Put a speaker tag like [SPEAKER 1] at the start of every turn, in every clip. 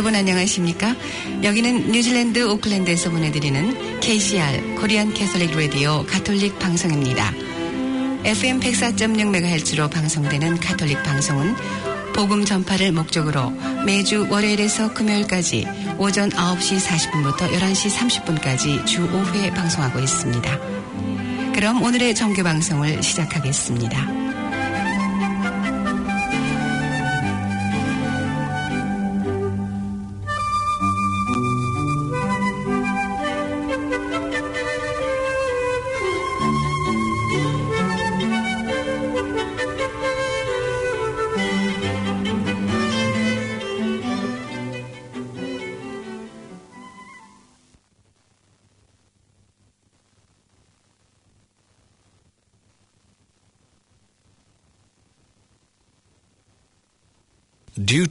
[SPEAKER 1] 여러분 안녕하십니까? 여기는 뉴질랜드 오클랜드에서 보내드리는 KCR 코리안 캐톨릭 라디오 가톨릭 방송입니다. FM 104.6MHz로 방송되는 가톨릭 방송은 복음 전파를 목적으로 매주 월요일에서 금요일까지 오전 9시 40분부터 11시 30분까지 주 5회 방송하고 있습니다. 그럼 오늘의 정규 방송을 시작하겠습니다.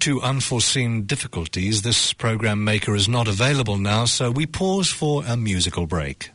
[SPEAKER 2] To unforeseen difficulties, this program maker is not available now, so we pause for a musical break.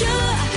[SPEAKER 2] sure.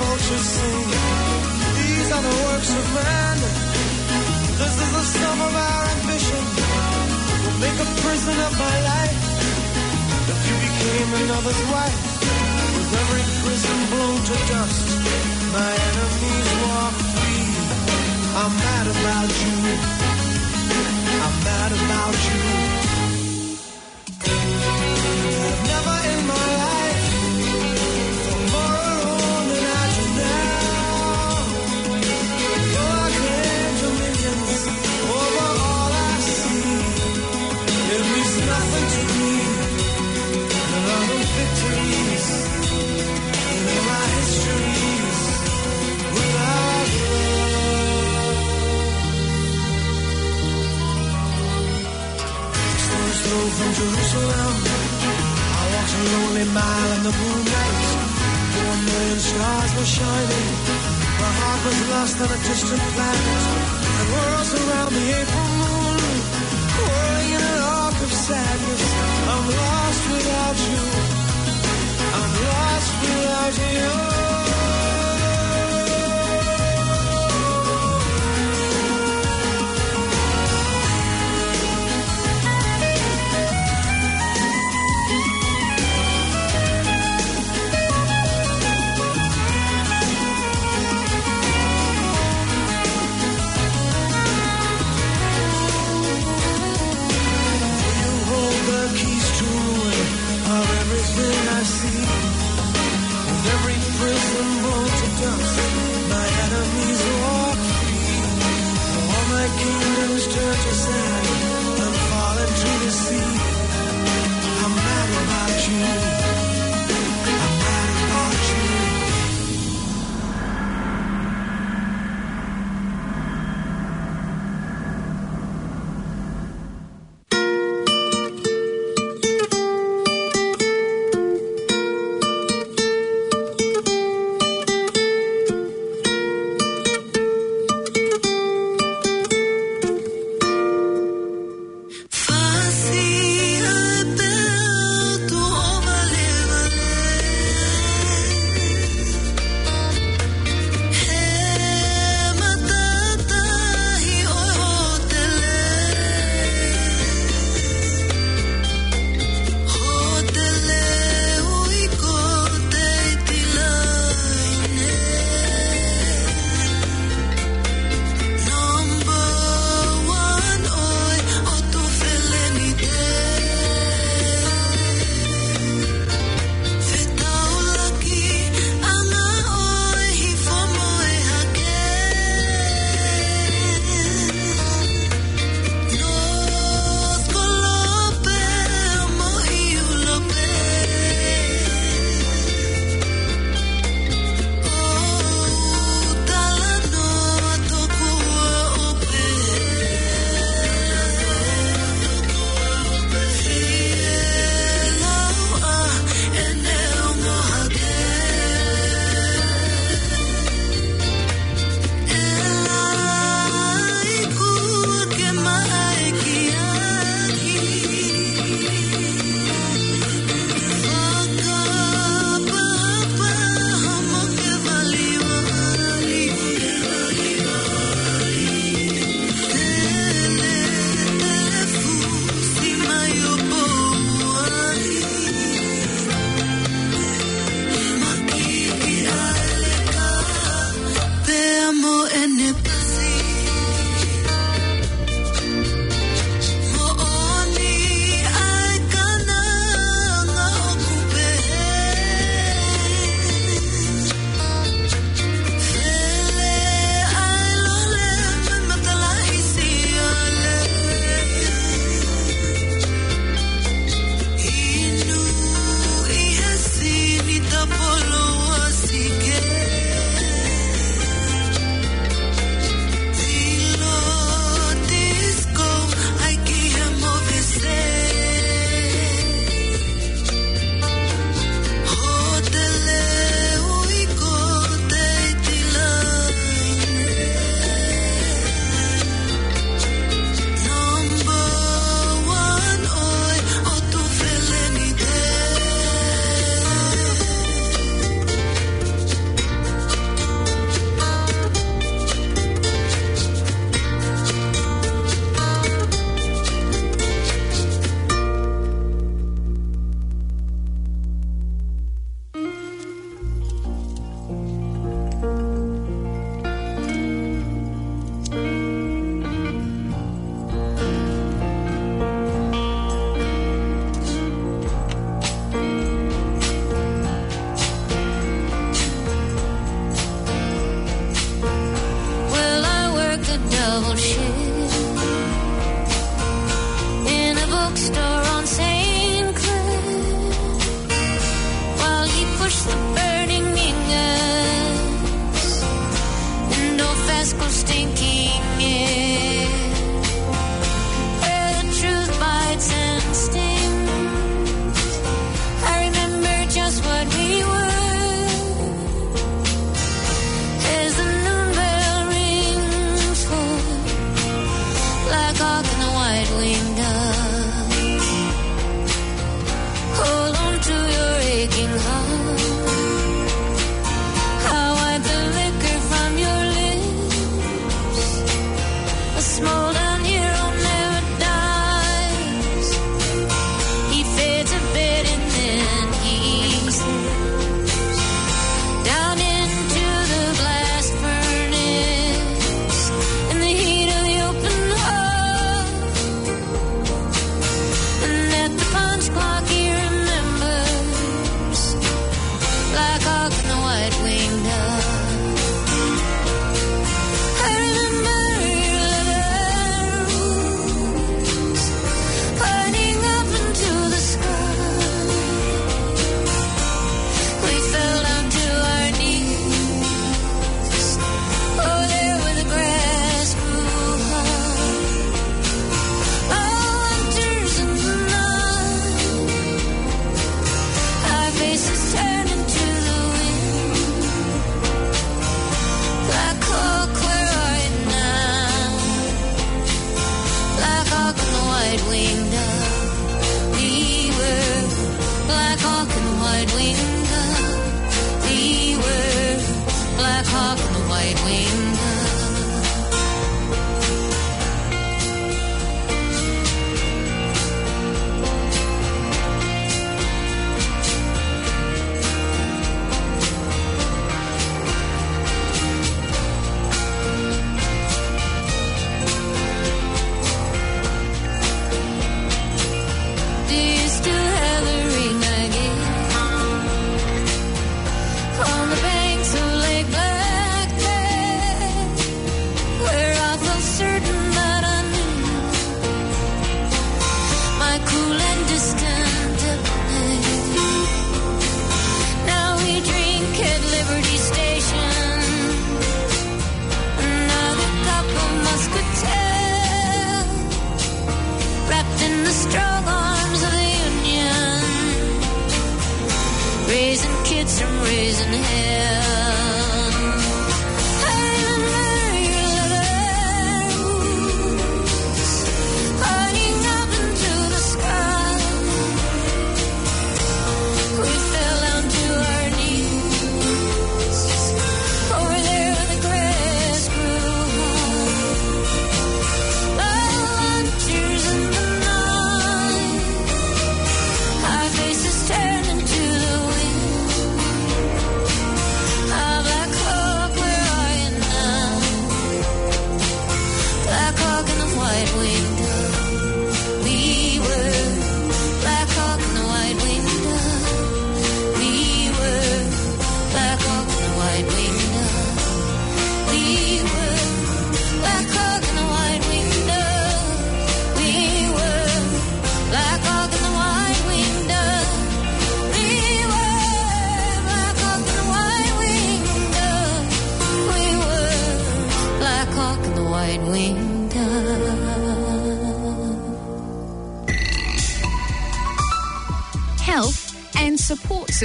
[SPEAKER 3] vultures sing. These are the works of man. This is the sum of our ambition. We'll make a prison of my life. If you became another's wife, with every prison blown to dust, my enemies walk free. I'm mad about you. I'm mad about you. Never in my life. road from Jerusalem. I walked a lonely mile in the moonlight. Four million stars were shining. My heart was lost on a distant planet. And whirls around the April moon. Whirling in an arc of sadness. I'm lost without you. I'm lost without you.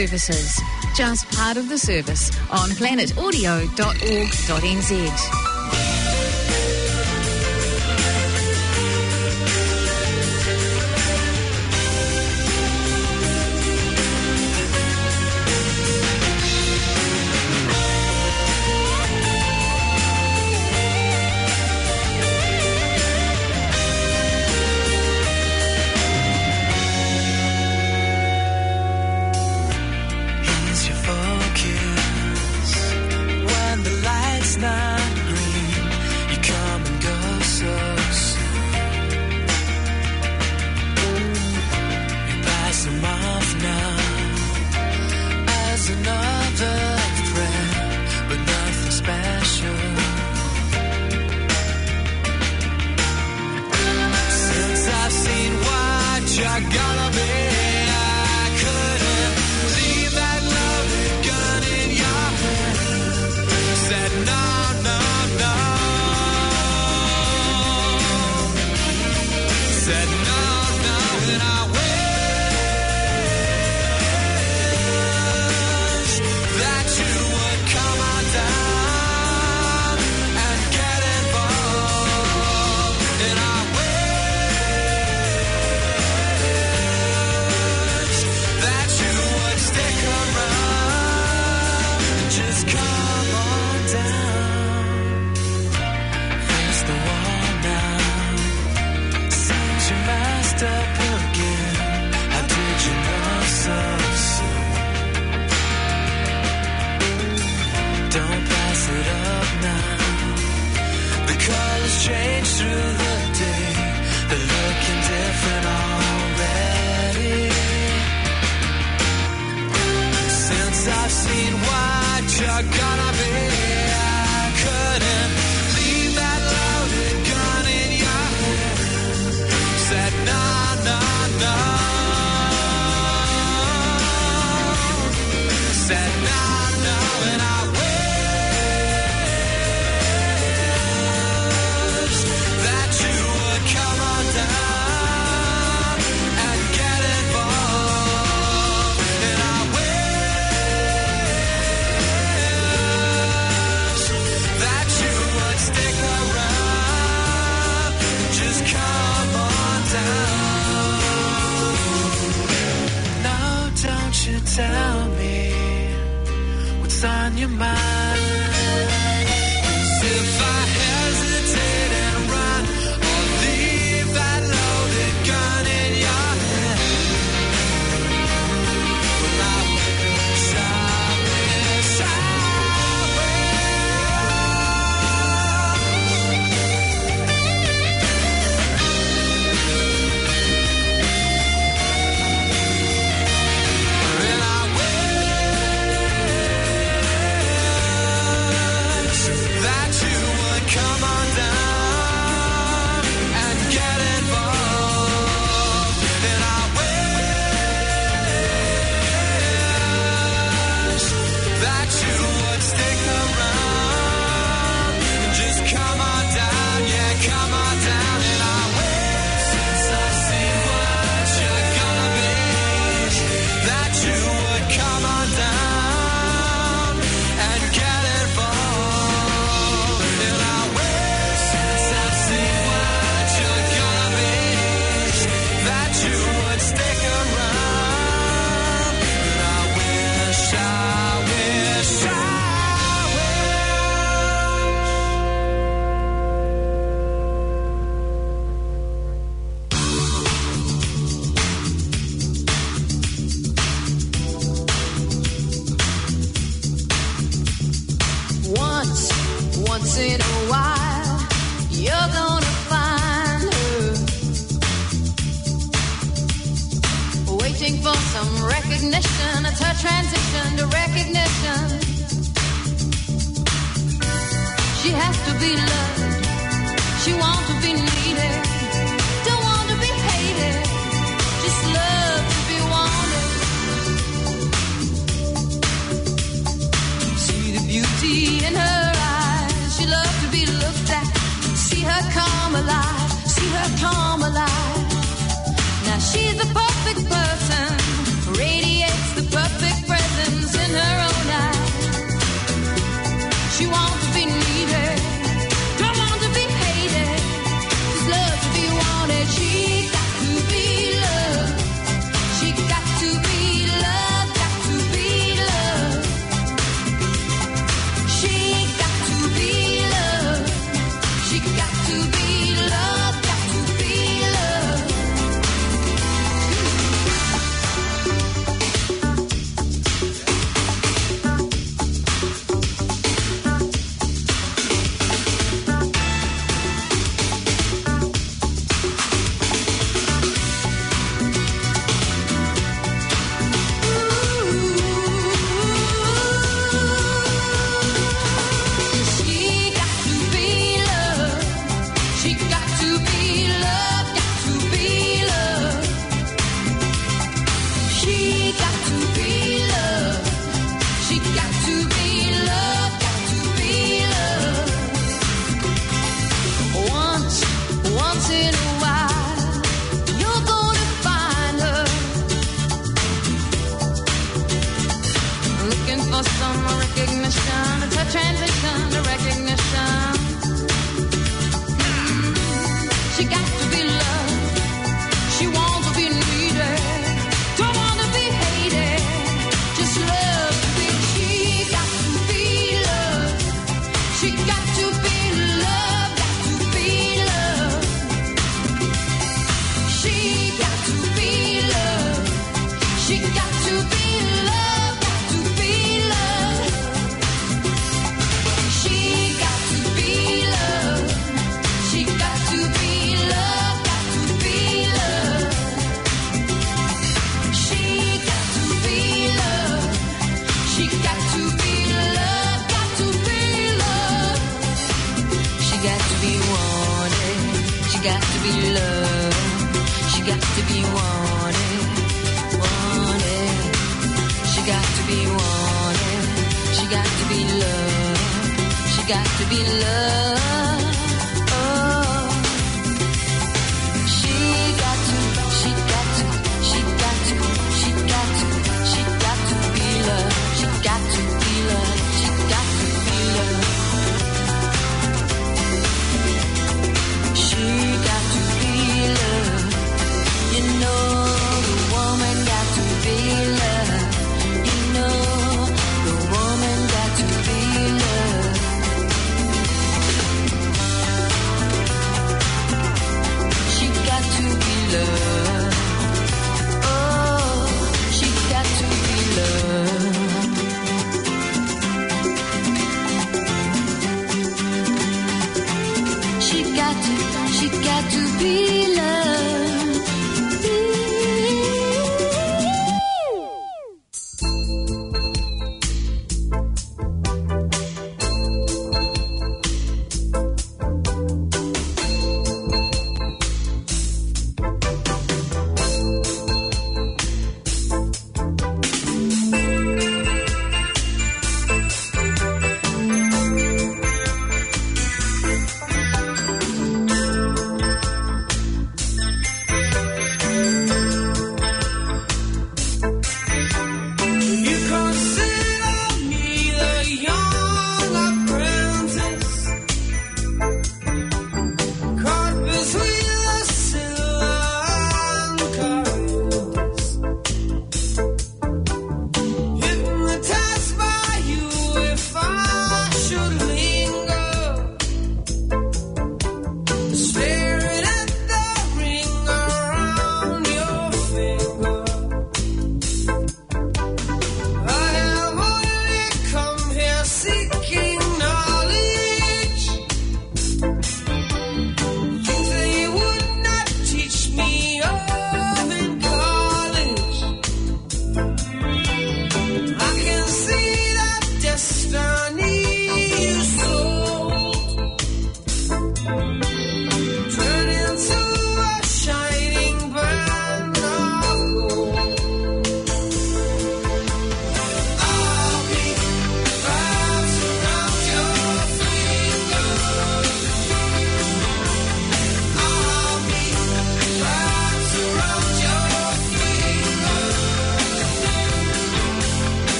[SPEAKER 4] Services. Just part of the service on planetaudio.org.nz.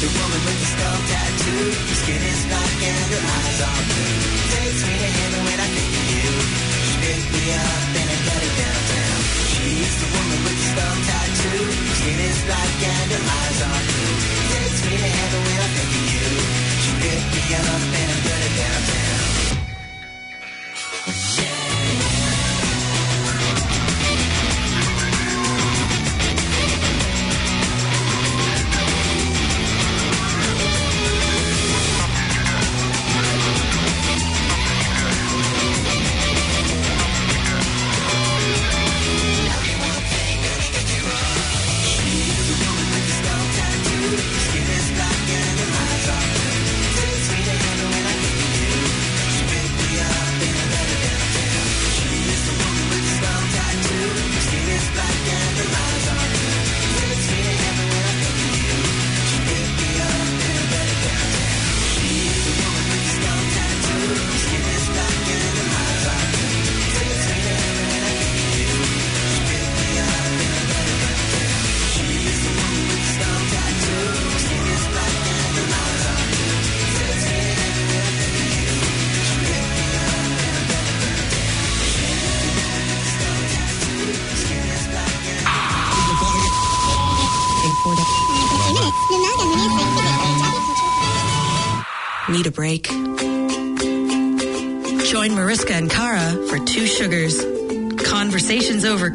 [SPEAKER 5] the woman with the skull tattoo. Her skin is black and her eyes are blue. Takes me to heaven when I think of you. She picked me up and I got her downtown. She's the woman with the skull tattoo. Her skin is black and her eyes are blue. Takes me to heaven when I think of you. She picked me up and I got her downtown.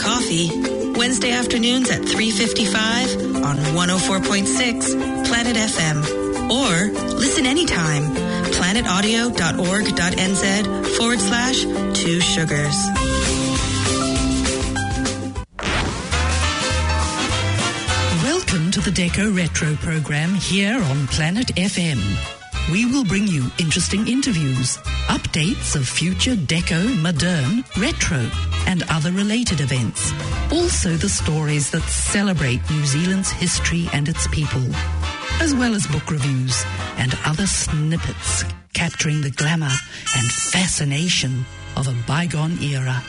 [SPEAKER 6] Coffee. Wednesday afternoons at 3.55 on 104.6 Planet FM. Or listen anytime. planetaudio.org.nz forward slash Two Sugars.
[SPEAKER 7] Welcome to the Deco Retro program here on Planet FM. We will bring you interesting interviews, updates of future deco, modern, retro, and other related events. Also, the stories that celebrate New Zealand's history and its people, as well as book reviews and other snippets capturing the glamour and fascination of a bygone era.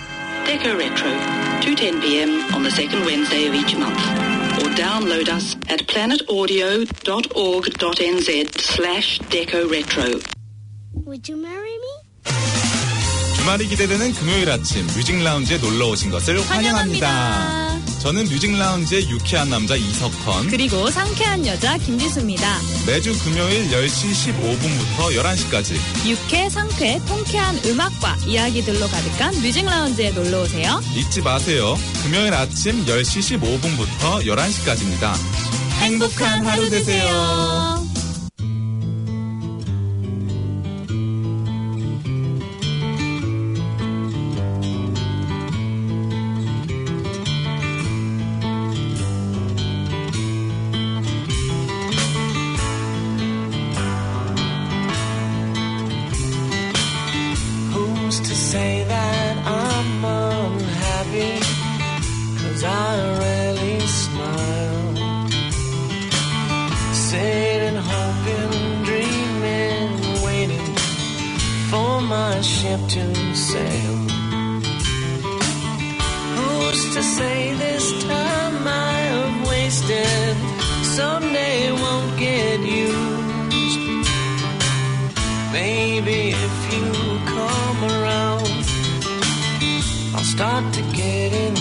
[SPEAKER 8] Deco Retro, 2.10pm on the second Wednesday of each month. Or download us at planetaudio.org.nz slash Deco Retro.
[SPEAKER 9] 주말이 기대되는 금요일 아침 뮤직 라운지에 놀러 오신 것을 환영합니다. 저는 뮤직 라운지의 유쾌한 남자 이석헌.
[SPEAKER 10] 그리고 상쾌한 여자 김지수입니다.
[SPEAKER 9] 매주 금요일 10시 15분부터 11시까지
[SPEAKER 10] 유쾌, 상쾌, 통쾌한 음악과 이야기들로 가득한 뮤직 라운지에 놀러 오세요.
[SPEAKER 9] 잊지 마세요. 금요일 아침 10시 15분부터 11시까지입니다. 행복한 하루 되세요.
[SPEAKER 5] I rarely smile. Sitting, hoping, dreaming, waiting for my ship to sail. Who's to say this time I have wasted someday won't get used? Maybe if you come around, I'll start to get enthused.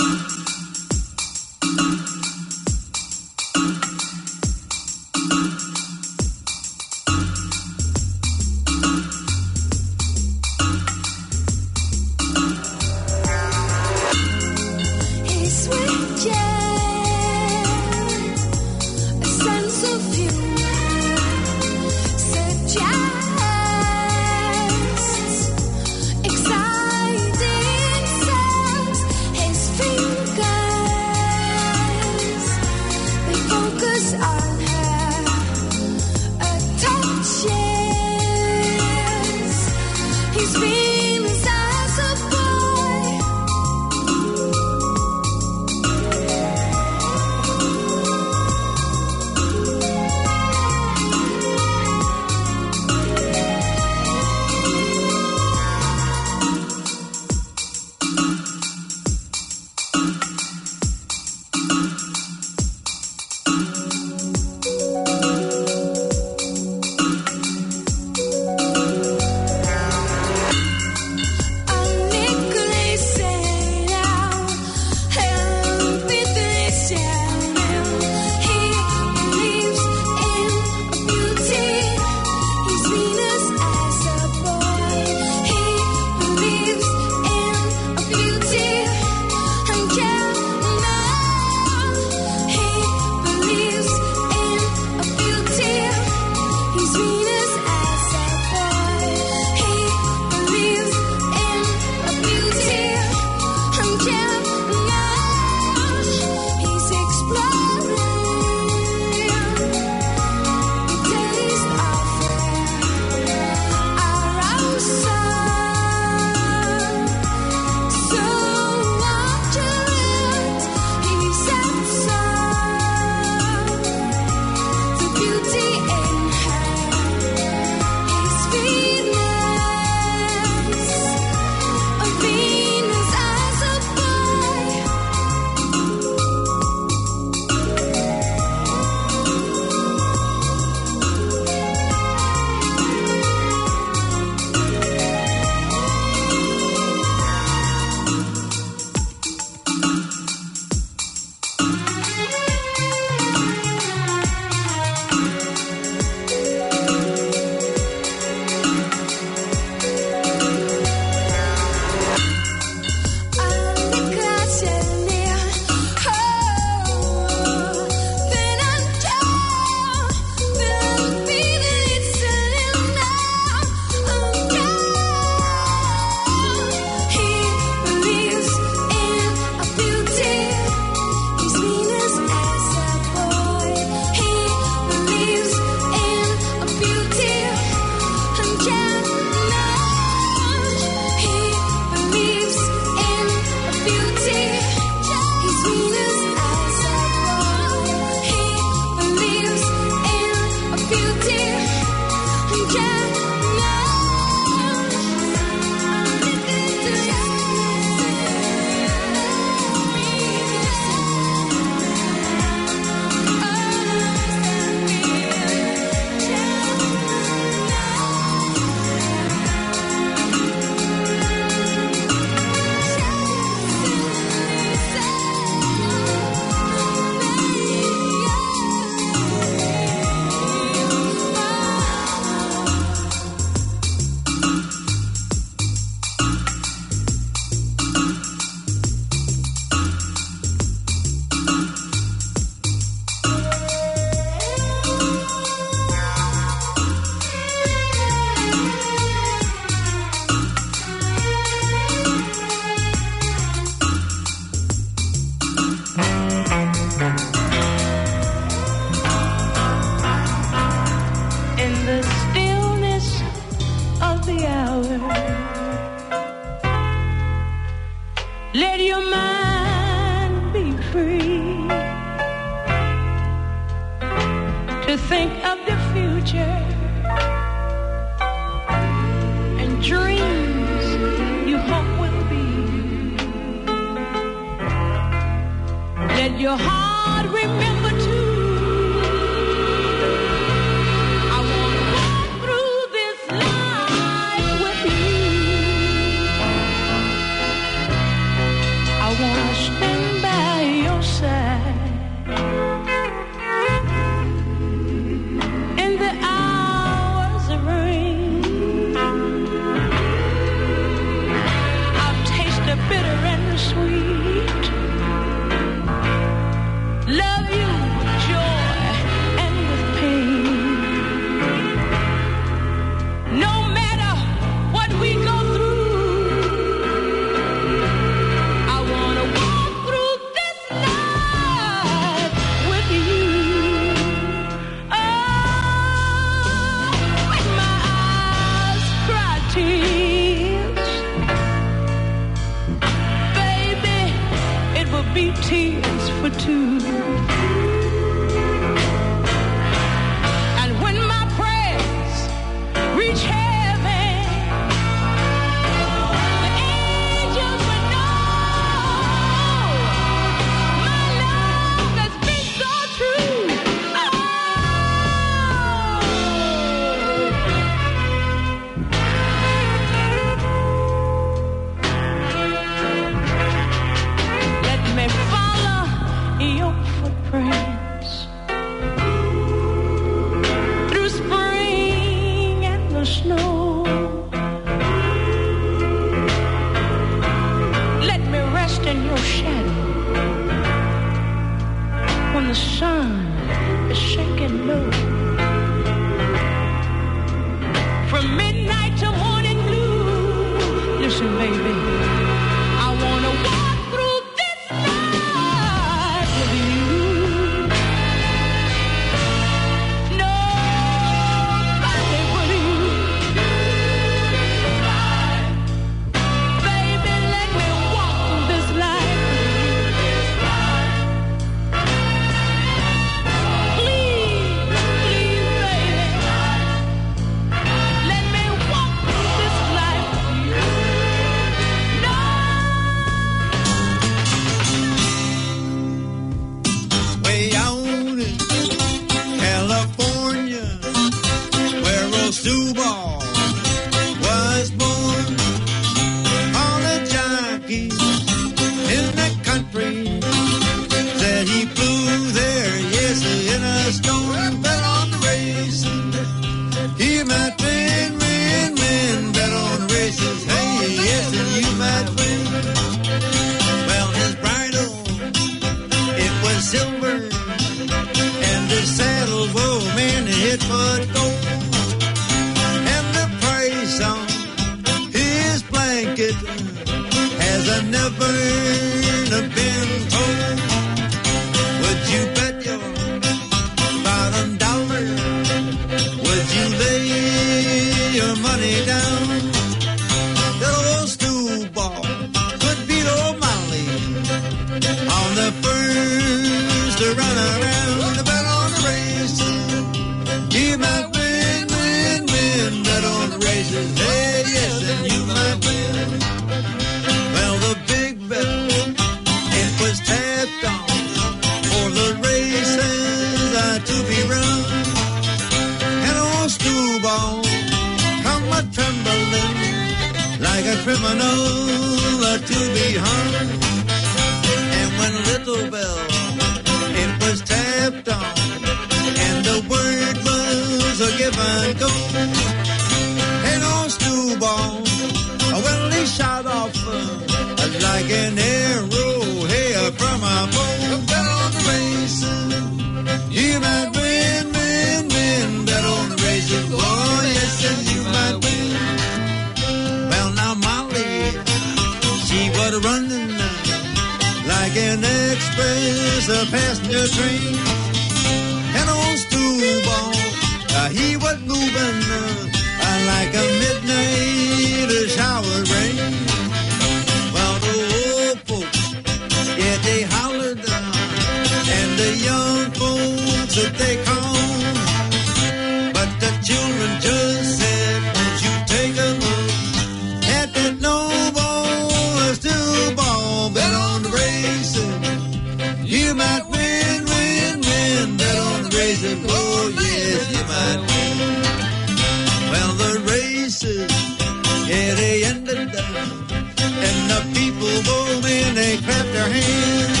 [SPEAKER 11] Their hand.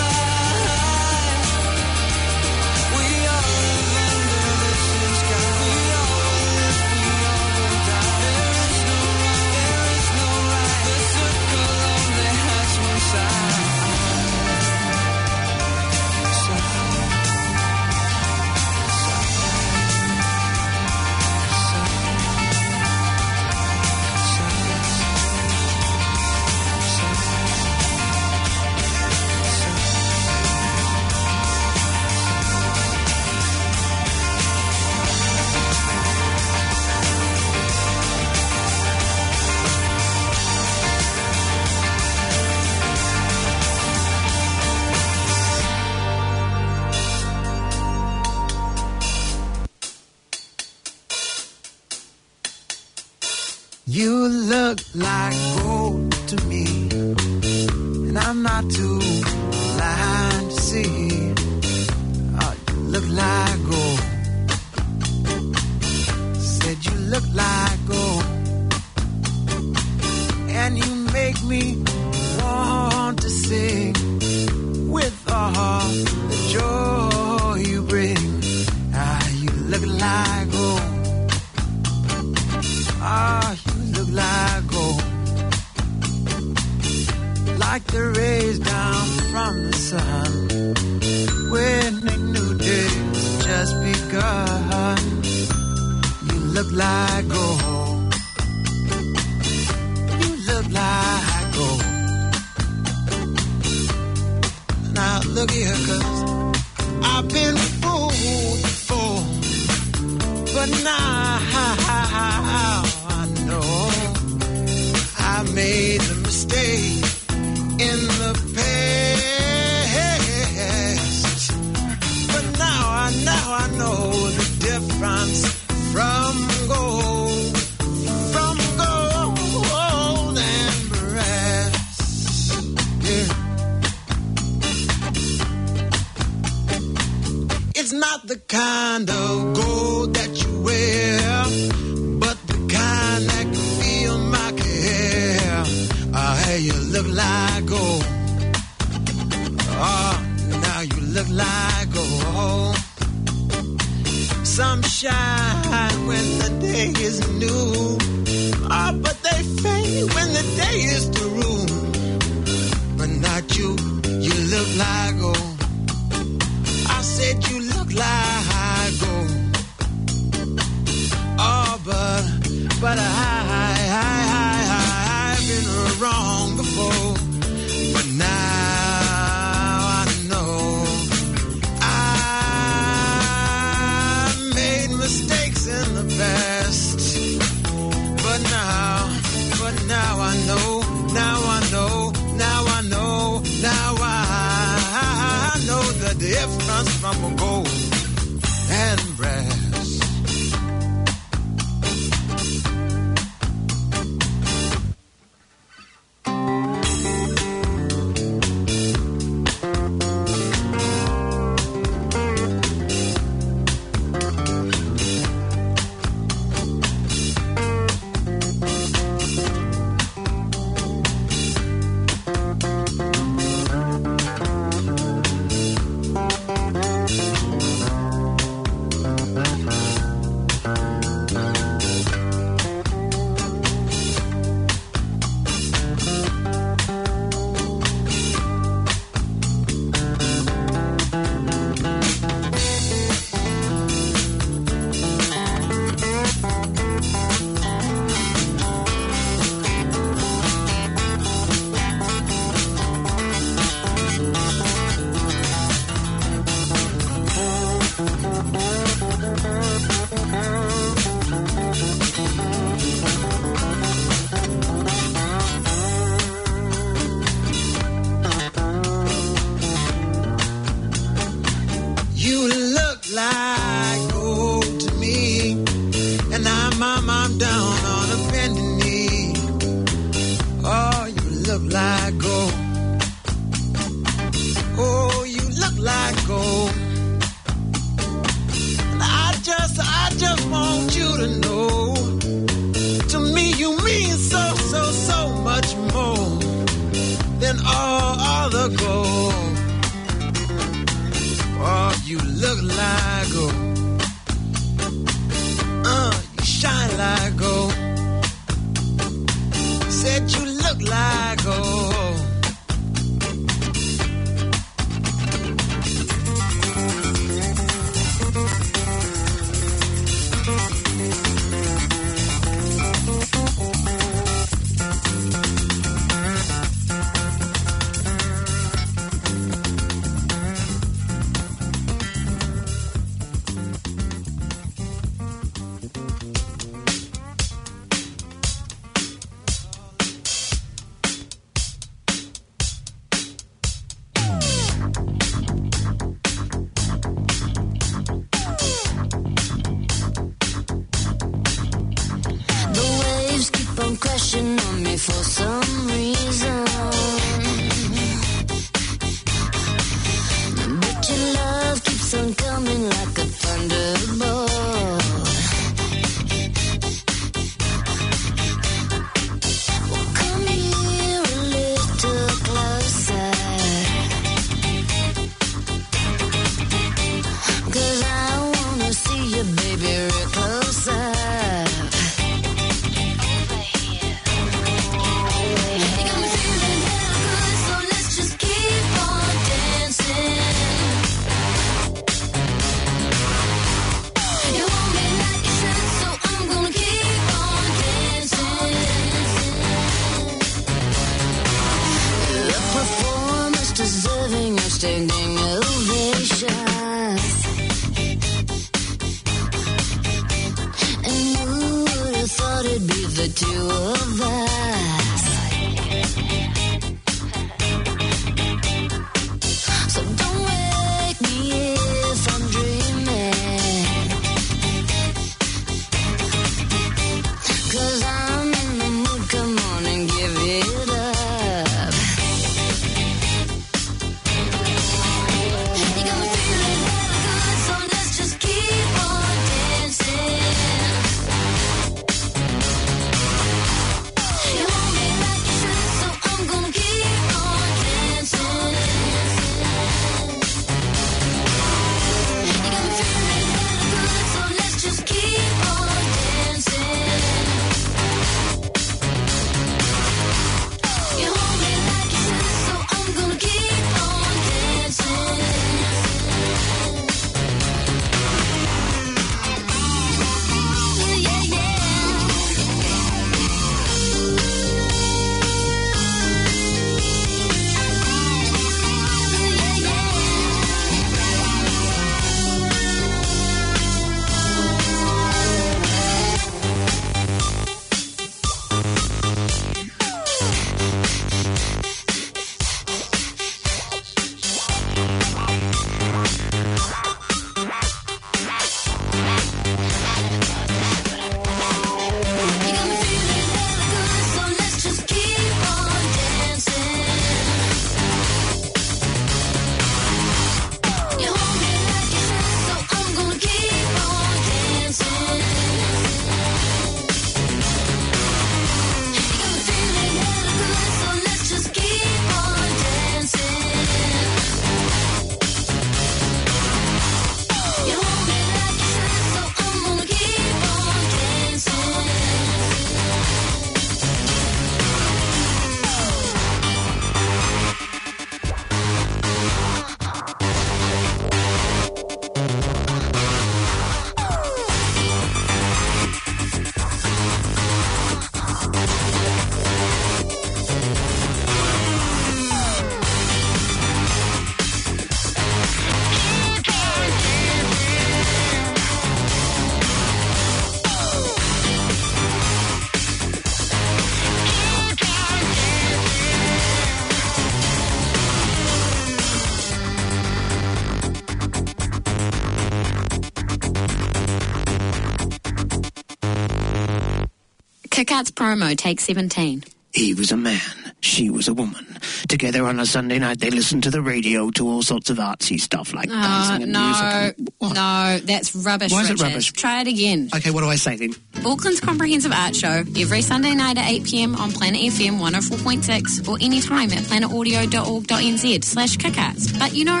[SPEAKER 3] Kick
[SPEAKER 12] Arts promo, take 17.
[SPEAKER 13] He was a man, she was a woman. Together on a Sunday night, they listened to the radio to all sorts of artsy stuff like
[SPEAKER 12] Oh,
[SPEAKER 13] dancing and
[SPEAKER 12] no,
[SPEAKER 13] music.
[SPEAKER 12] no, that's rubbish,
[SPEAKER 13] Why is it rubbish?
[SPEAKER 12] Try it again.
[SPEAKER 13] Okay, what do I say then?
[SPEAKER 12] Auckland's Comprehensive Art Show, every Sunday night at 8pm on Planet FM 104.6 or anytime at planetaudio.org.nz slash kickarts. But, you know,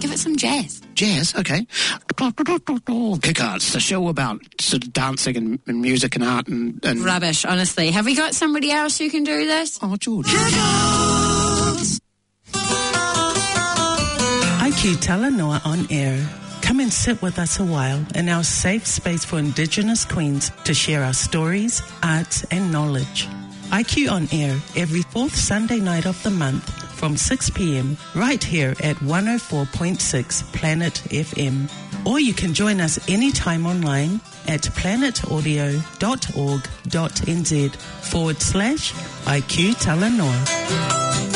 [SPEAKER 12] give it some jazz.
[SPEAKER 13] Jazz, okay. Kick Arts, the show about sort of dancing and, and music and art and, and
[SPEAKER 12] Rubbish, honestly. Have we got somebody else who can do this?
[SPEAKER 13] Oh, George.
[SPEAKER 14] IQ Talanoa on air. Come and sit with us a while in our safe space for Indigenous Queens to share our stories, arts, and knowledge. IQ on air every fourth Sunday night of the month from 6 p.m. right here at 104.6 Planet FM. Or you can join us anytime online at planetaudio.org.nz forward slash IQ Talanoa.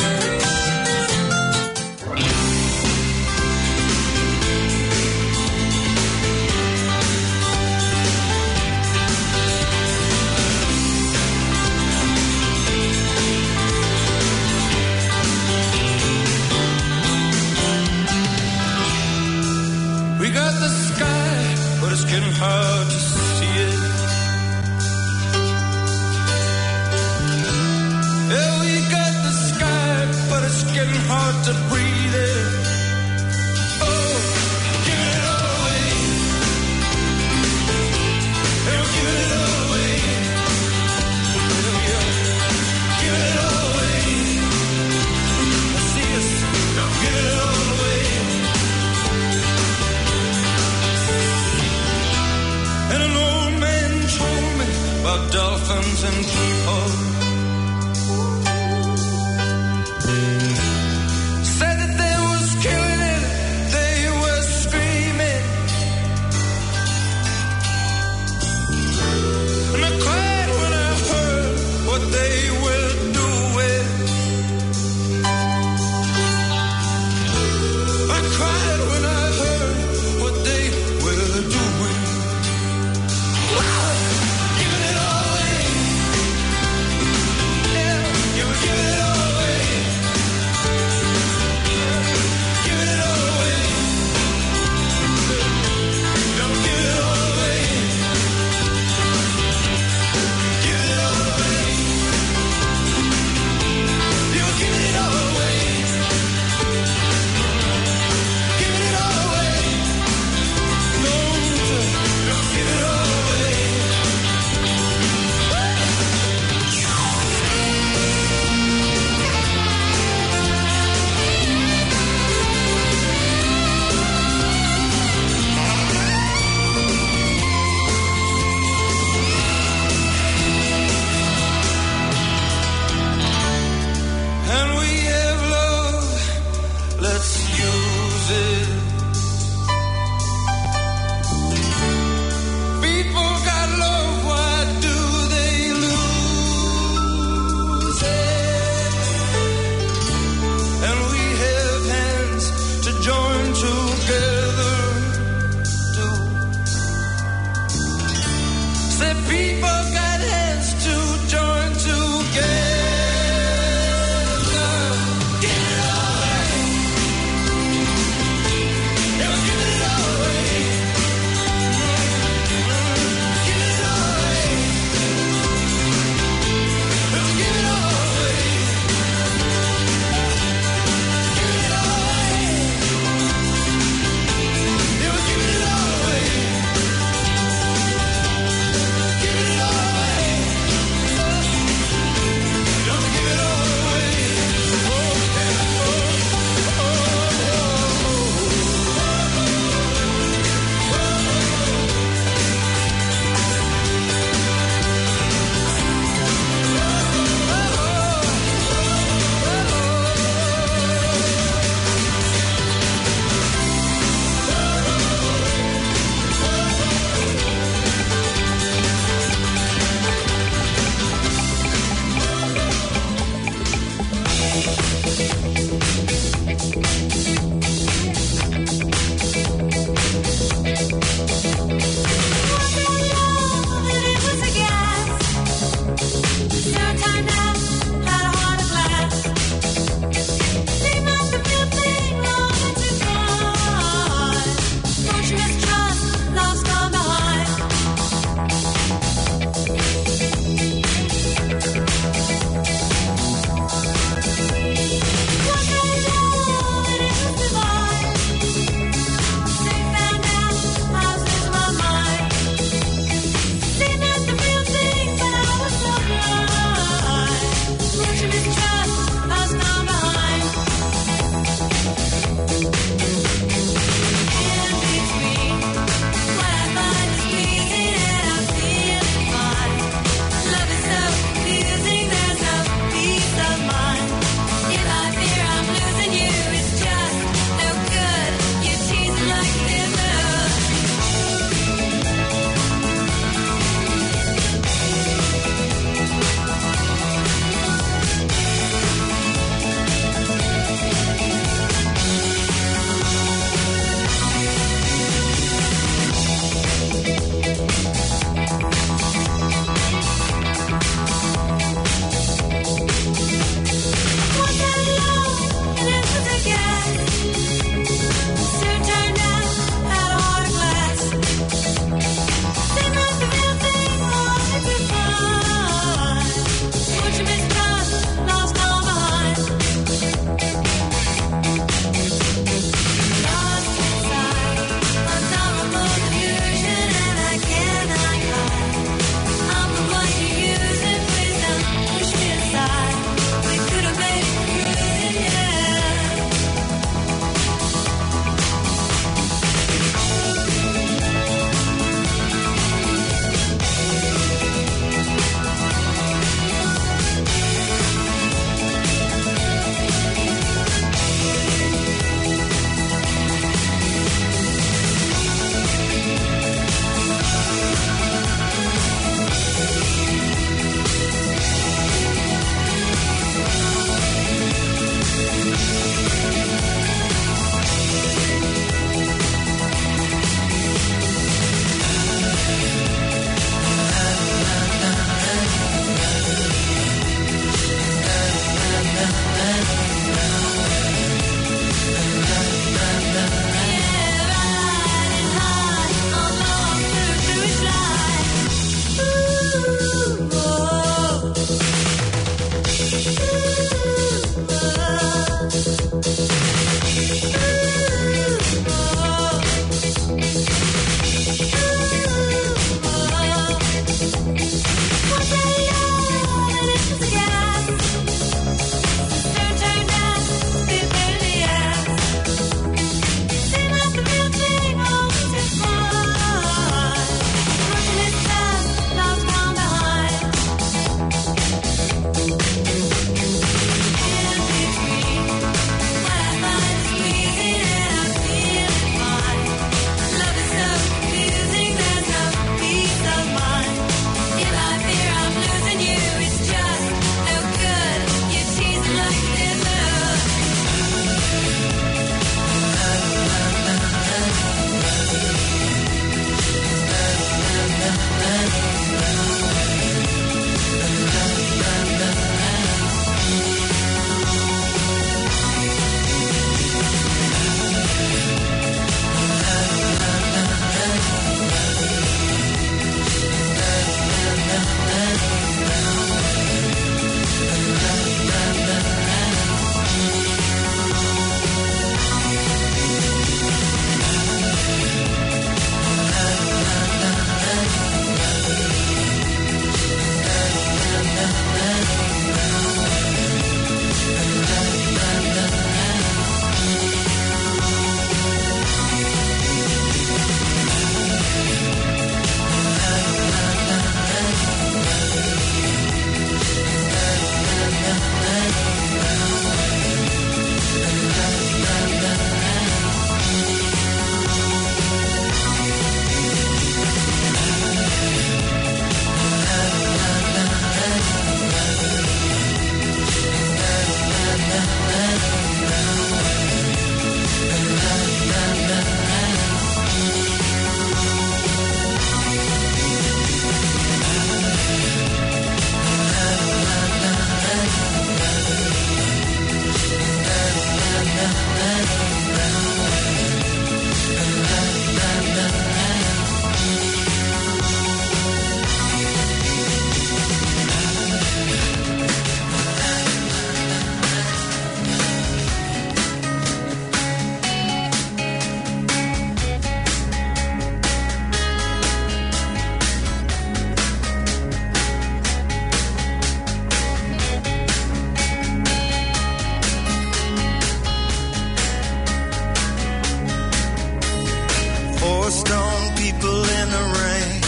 [SPEAKER 5] Four stone people in the rain.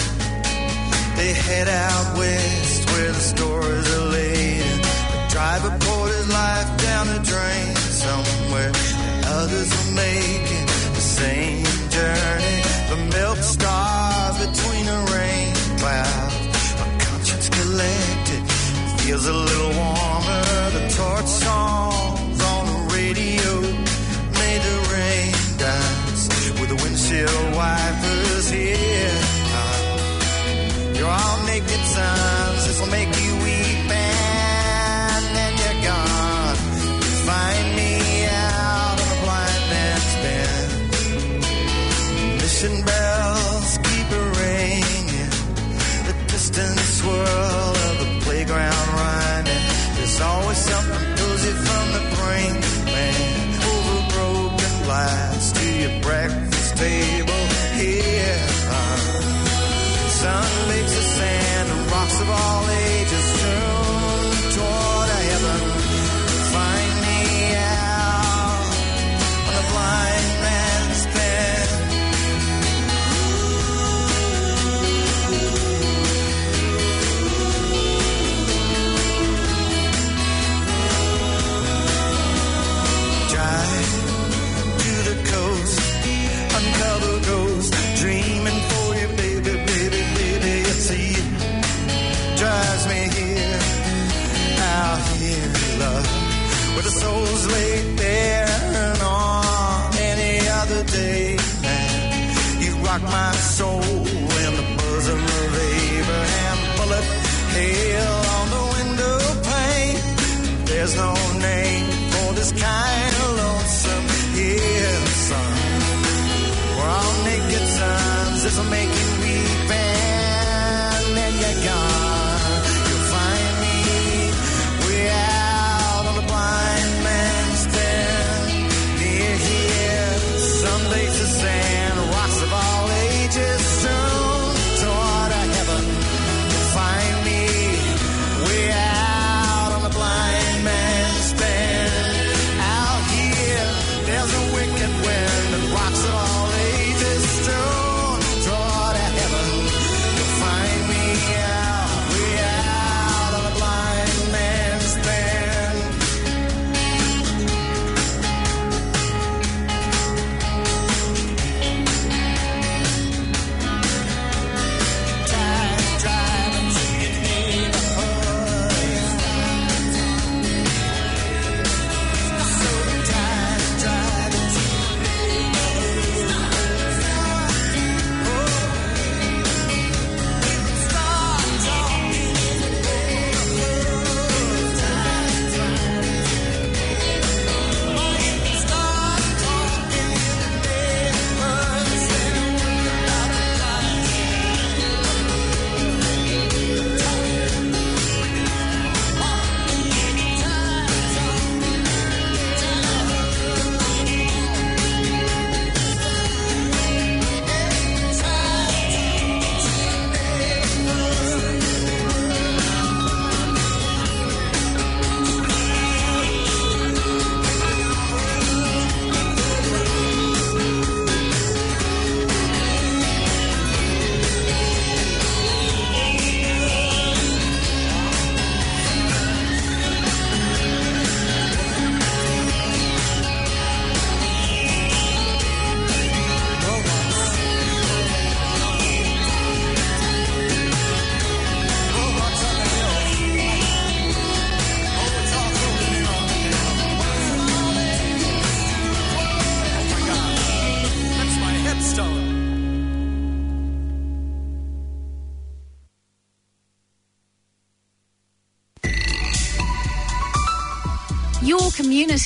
[SPEAKER 5] They
[SPEAKER 15] head out west where the stories are laid. The driver poured his life down the drain somewhere. And others are making the same journey. The milk stars between the rain clouds. My conscience collected. It feels a little warmer. The torch songs on the radio made the rain dance with the windshield.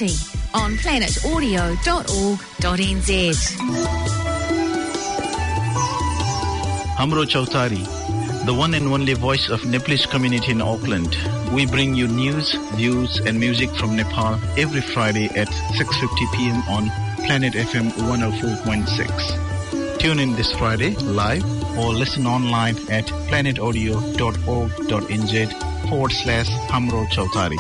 [SPEAKER 15] City on
[SPEAKER 4] planetaudio.org.nz.
[SPEAKER 16] Hamro Chautari, the one and only voice of Nepalese community in Auckland. We bring you news, views and music from Nepal every Friday at 6.50 p.m. on Planet FM 104.6. Tune in this Friday live or listen online at planetaudio.org.nz forward slash Hamro Chautari.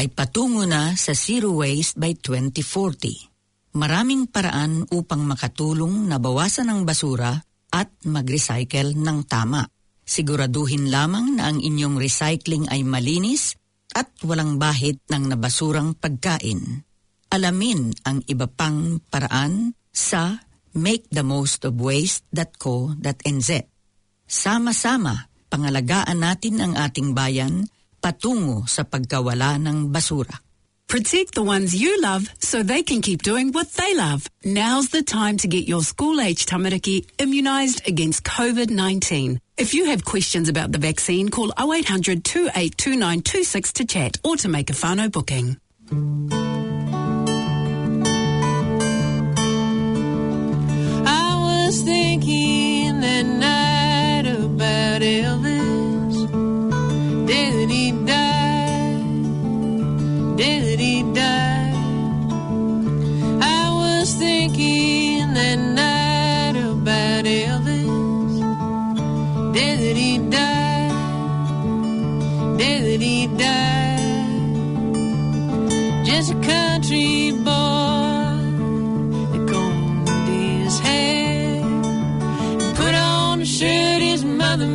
[SPEAKER 17] ay patungo na sa zero waste by 2040. Maraming paraan upang makatulong na bawasan ang basura at mag-recycle ng tama. Siguraduhin lamang na ang inyong recycling ay malinis at walang bahid ng nabasurang pagkain. Alamin ang iba pang paraan sa makethemostofwaste.co.nz. Sama-sama, pangalagaan natin ang ating bayan patungo sa pagkawala ng basura.
[SPEAKER 18] Protect the ones you love so they can keep doing what they love. Now's the time to get your school-aged tamariki immunised against COVID-19. If you have questions about the vaccine, call 0800 282926 to chat or to make a whānau booking.
[SPEAKER 5] I was thinking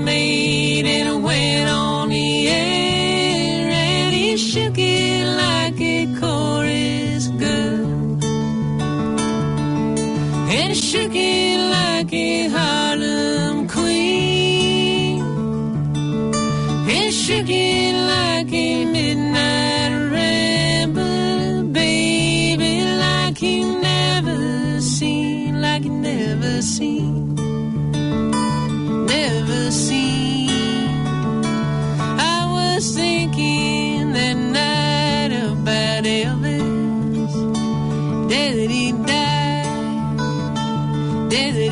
[SPEAKER 5] made, and went on the air, and he shook it like a chorus girl, and he shook it like a Harlem queen, and he shook it like a midnight ramble, baby, like he never seen, like he never seen, Did he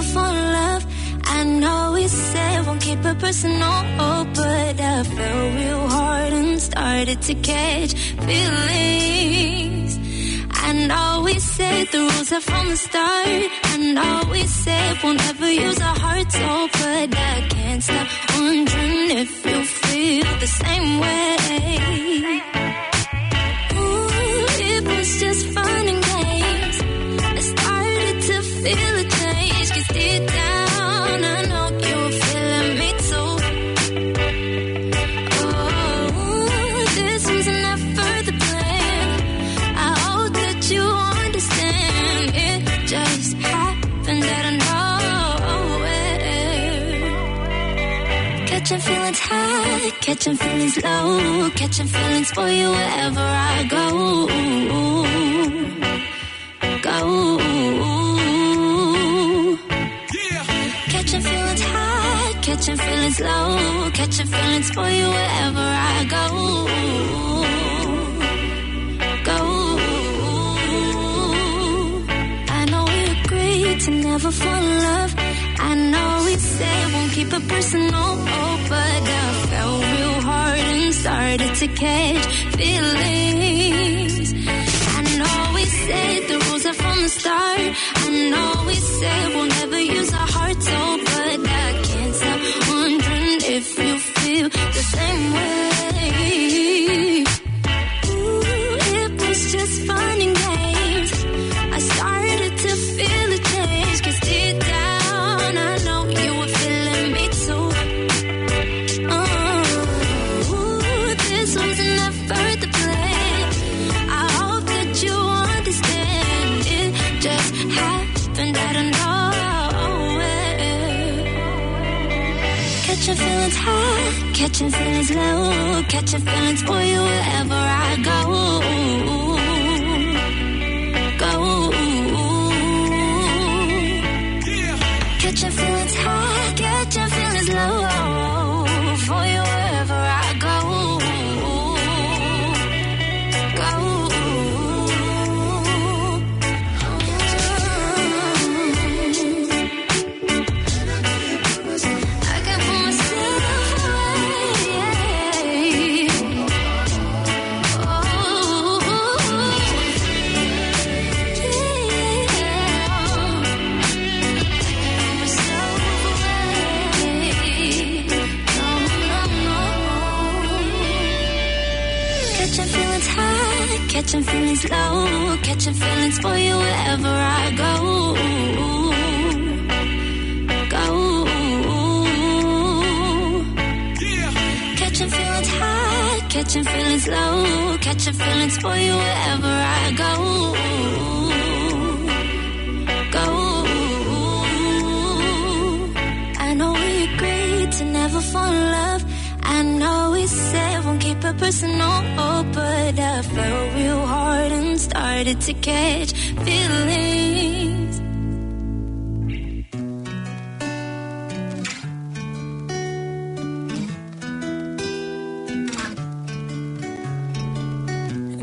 [SPEAKER 19] never
[SPEAKER 2] fall in love. I know we said won't keep it personal, but I fell real hard and started to catch feelings. I know we said the rules are from the start. I know we said won't ever use our hearts, oh, but I can't stop wondering if you feel the same way. Ooh, it was just fun and games. I started to feel a catching feelings low, catching feelings for you wherever I go. Go. Catching feelings high, catching feelings low, catching feelings for you wherever I go. Go. I know we agreed to never fall in love. I know we said won't keep it personal, oh, but I and started to catch feelings. I know we said the rules are from the start. I know we said we'll never use our hearts, oh, but I can't stop wondering if you feel the same way. Catching feelings low, catching feelings for you wherever I go. Catching feelings low, catching feelings for you wherever I go. Go. Catching feelings high, catching feelings low, catching feelings for you wherever I go. Go. I know we agreed to never fall in love. I know we said won't it personal, but I fell real hard and started to catch feelings.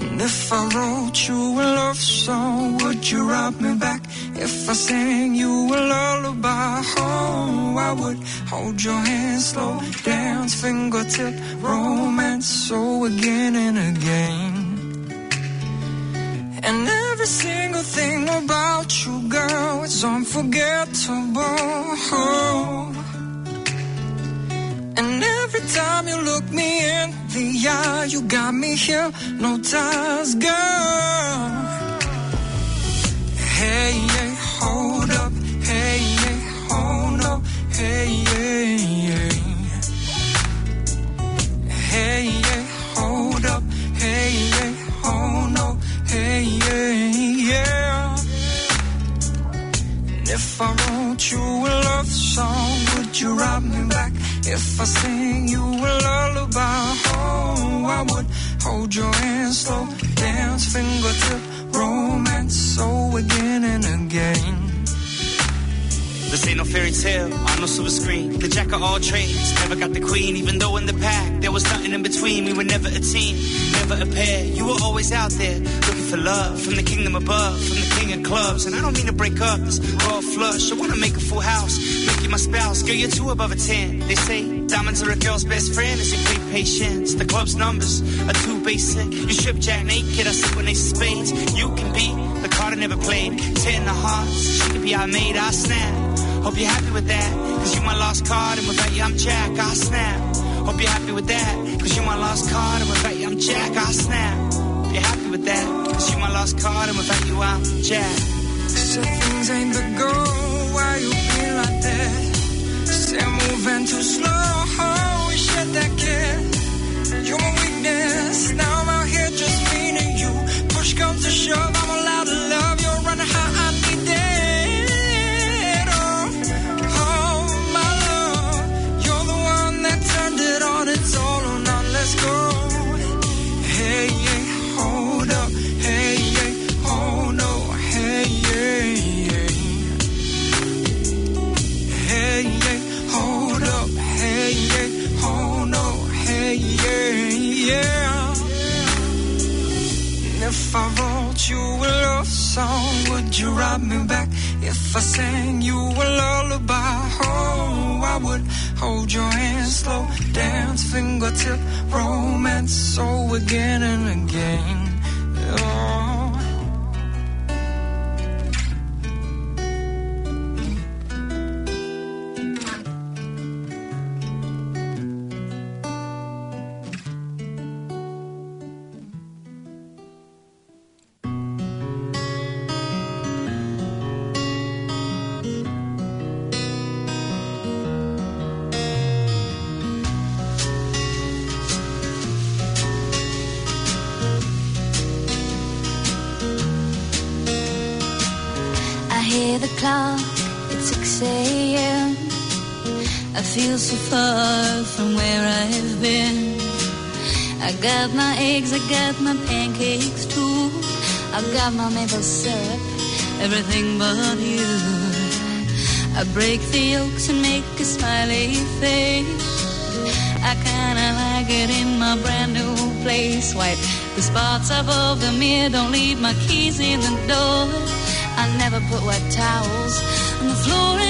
[SPEAKER 11] And if I wrote you a love song, would you write me back? If I sang you a lullaby, oh, I would hold your hand, slow dance, fingertip romance, so again and again. And every single thing about you, girl, is unforgettable. Oh. And every time you look me in the eye, you got me here, no ties, girl. Hey, hey, Hey, yeah hold up. Hey, hey, hold up. Hey, yeah. And if I wrote you a love song, would you write me back? If I sing you a lullaby, oh, I would hold your hand, slow dance, fingertip romance, so again and again.
[SPEAKER 20] This ain't no fairy tale, on no silver screen. The jack of all trades, never got the queen. Even though in the pack there was nothing in between. We were never a team, never a pair. You were always out there looking for love from the kingdom above, from the king of clubs. And I don't mean to break up this royal flush. I wanna make a full house, make you my spouse. Girl, you're two above a ten. They say diamonds are a girl's best friend. Is it great patience? The club's numbers are too basic. You strip jack naked, I sit when they spades. You can be the card I never played. Ten the hearts, she could be I made, I snap. Hope you're happy with that, cause you my lost card, and without you I'm Jack, I snap. Hope you're happy with that, cause you my lost card, and without you I'm Jack, I snap. Hope you're happy with that, cause you my lost card, and without you I'm Jack.
[SPEAKER 11] Said things ain't the goal. Why you feel like Say moving too slow. Oh, we weakness. Now I'm out here just feeding you. Push comes to shove. Yeah, if I wrote you a love song, would you write me back? If I sang you a lullaby, oh, I would hold your hand slow, dance, fingertip, romance, so again and again. Oh.
[SPEAKER 2] Feel so far from where I've been. I got my eggs, I got my pancakes too. I got my maple syrup, everything but you. I break the yolks and make a smiley face. I kinda like it in my brand new place. Wipe the spots above the mirror, don't leave my keys in the door. I never put wet towels on the floor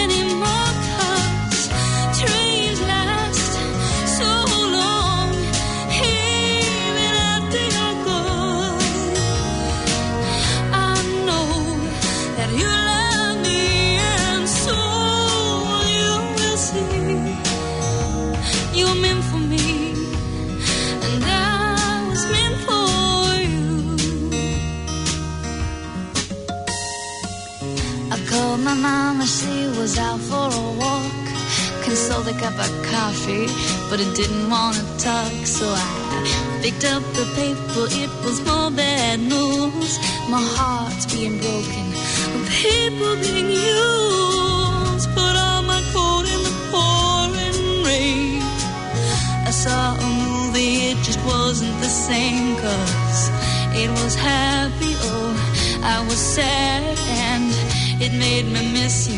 [SPEAKER 2] cup of coffee, but it didn't want to talk, so I picked up the paper. It was more bad news. My heart's being broken, people being used. Put on my coat in the pouring rain. I saw a movie, it just wasn't the same, cause it was happy, oh, I was sad, and it made me miss you.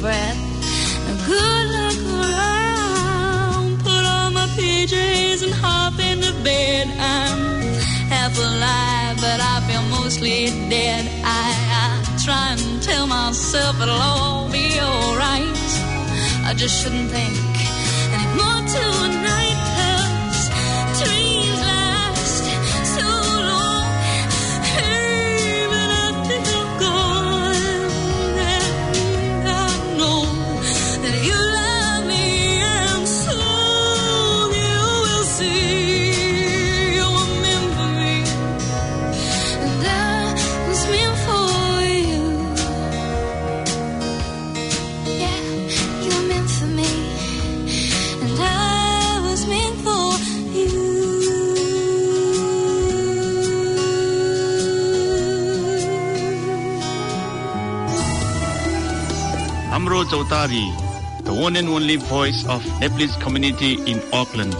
[SPEAKER 2] Breath. A good look around, put on my PJs and hop into bed. I'm half alive, but I feel mostly dead. I, I try and tell myself it'll all be alright. I just shouldn't think anymore tonight,
[SPEAKER 16] Amro Chautari, the one and only voice of Nepalese community in Auckland.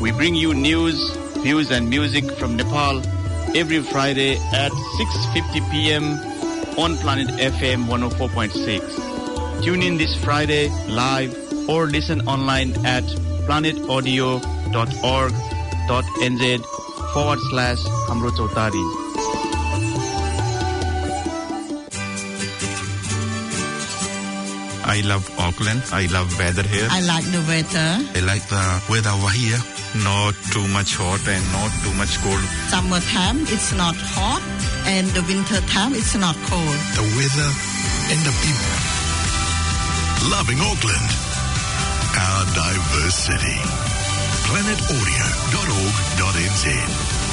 [SPEAKER 16] We bring you news, views and music from Nepal every Friday at 6.50 p.m. on Planet FM 104.6. Tune in this Friday live or listen online at planetaudio.org.nz forward slash Amro Chautari.
[SPEAKER 21] I love Auckland. I love weather here.
[SPEAKER 22] I like the weather.
[SPEAKER 21] I like the weather over here. Not too much hot and not too much cold.
[SPEAKER 22] Summertime, it's not hot, and the winter time, it's not cold.
[SPEAKER 23] The weather and the people. Loving Auckland. Our diverse city. planetaudio.org.nz.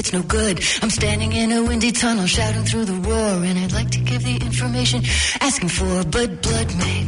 [SPEAKER 24] it's no good. I'm standing in a windy tunnel, shouting through the roar, and I'd like to give the information asking for, but blood
[SPEAKER 25] may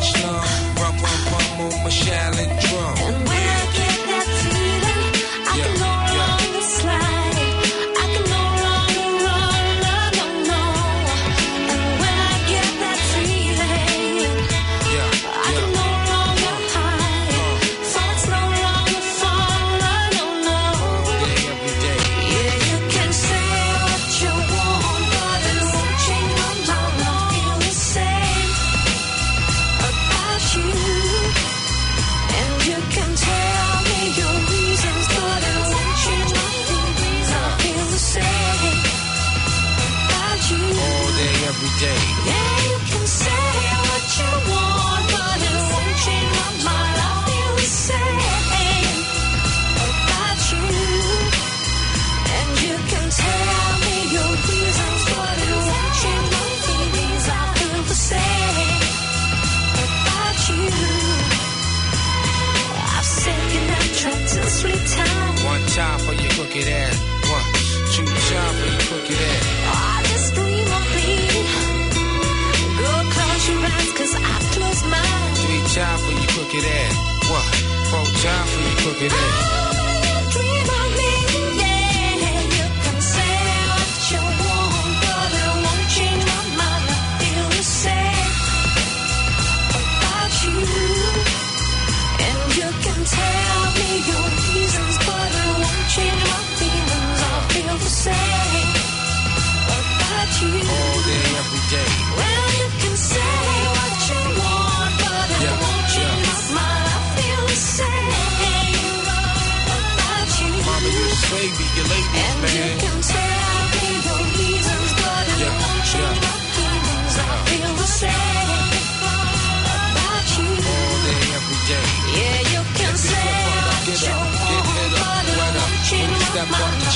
[SPEAKER 25] challenge, love. Rum, rum, rum on my challenge drum.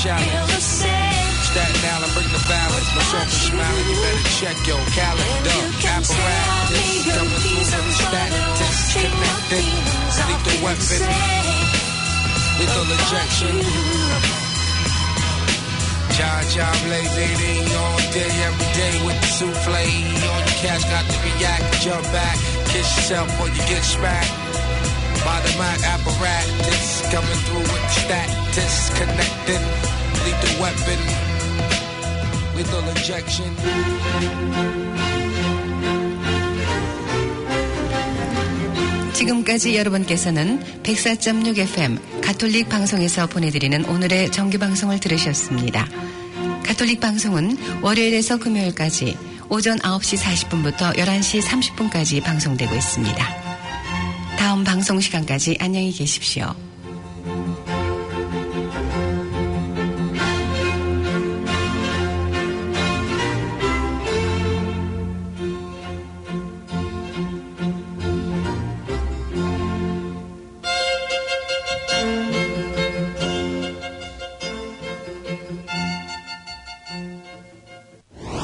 [SPEAKER 25] Challenge. Staten Island, bring the balance. My soul is smiling, you better check your calendar. Apparatus coming through with the status connected. Lethal weapon, lethal injection. John John blazing all day, every day with the souffle. All your cats got to react, jump back, kiss yourself or you get smacked. By the mic apparatus coming through with the status connected. Lethal weapon, lethal injection.
[SPEAKER 1] 지금까지 여러분께서는 104.6 FM 가톨릭 방송에서 보내드리는 오늘의 정규 방송을 들으셨습니다. 가톨릭 방송은 월요일에서 금요일까지 오전 9시 40분부터 11시 30분까지 방송되고 있습니다. 다음 방송 시간까지 안녕히 계십시오.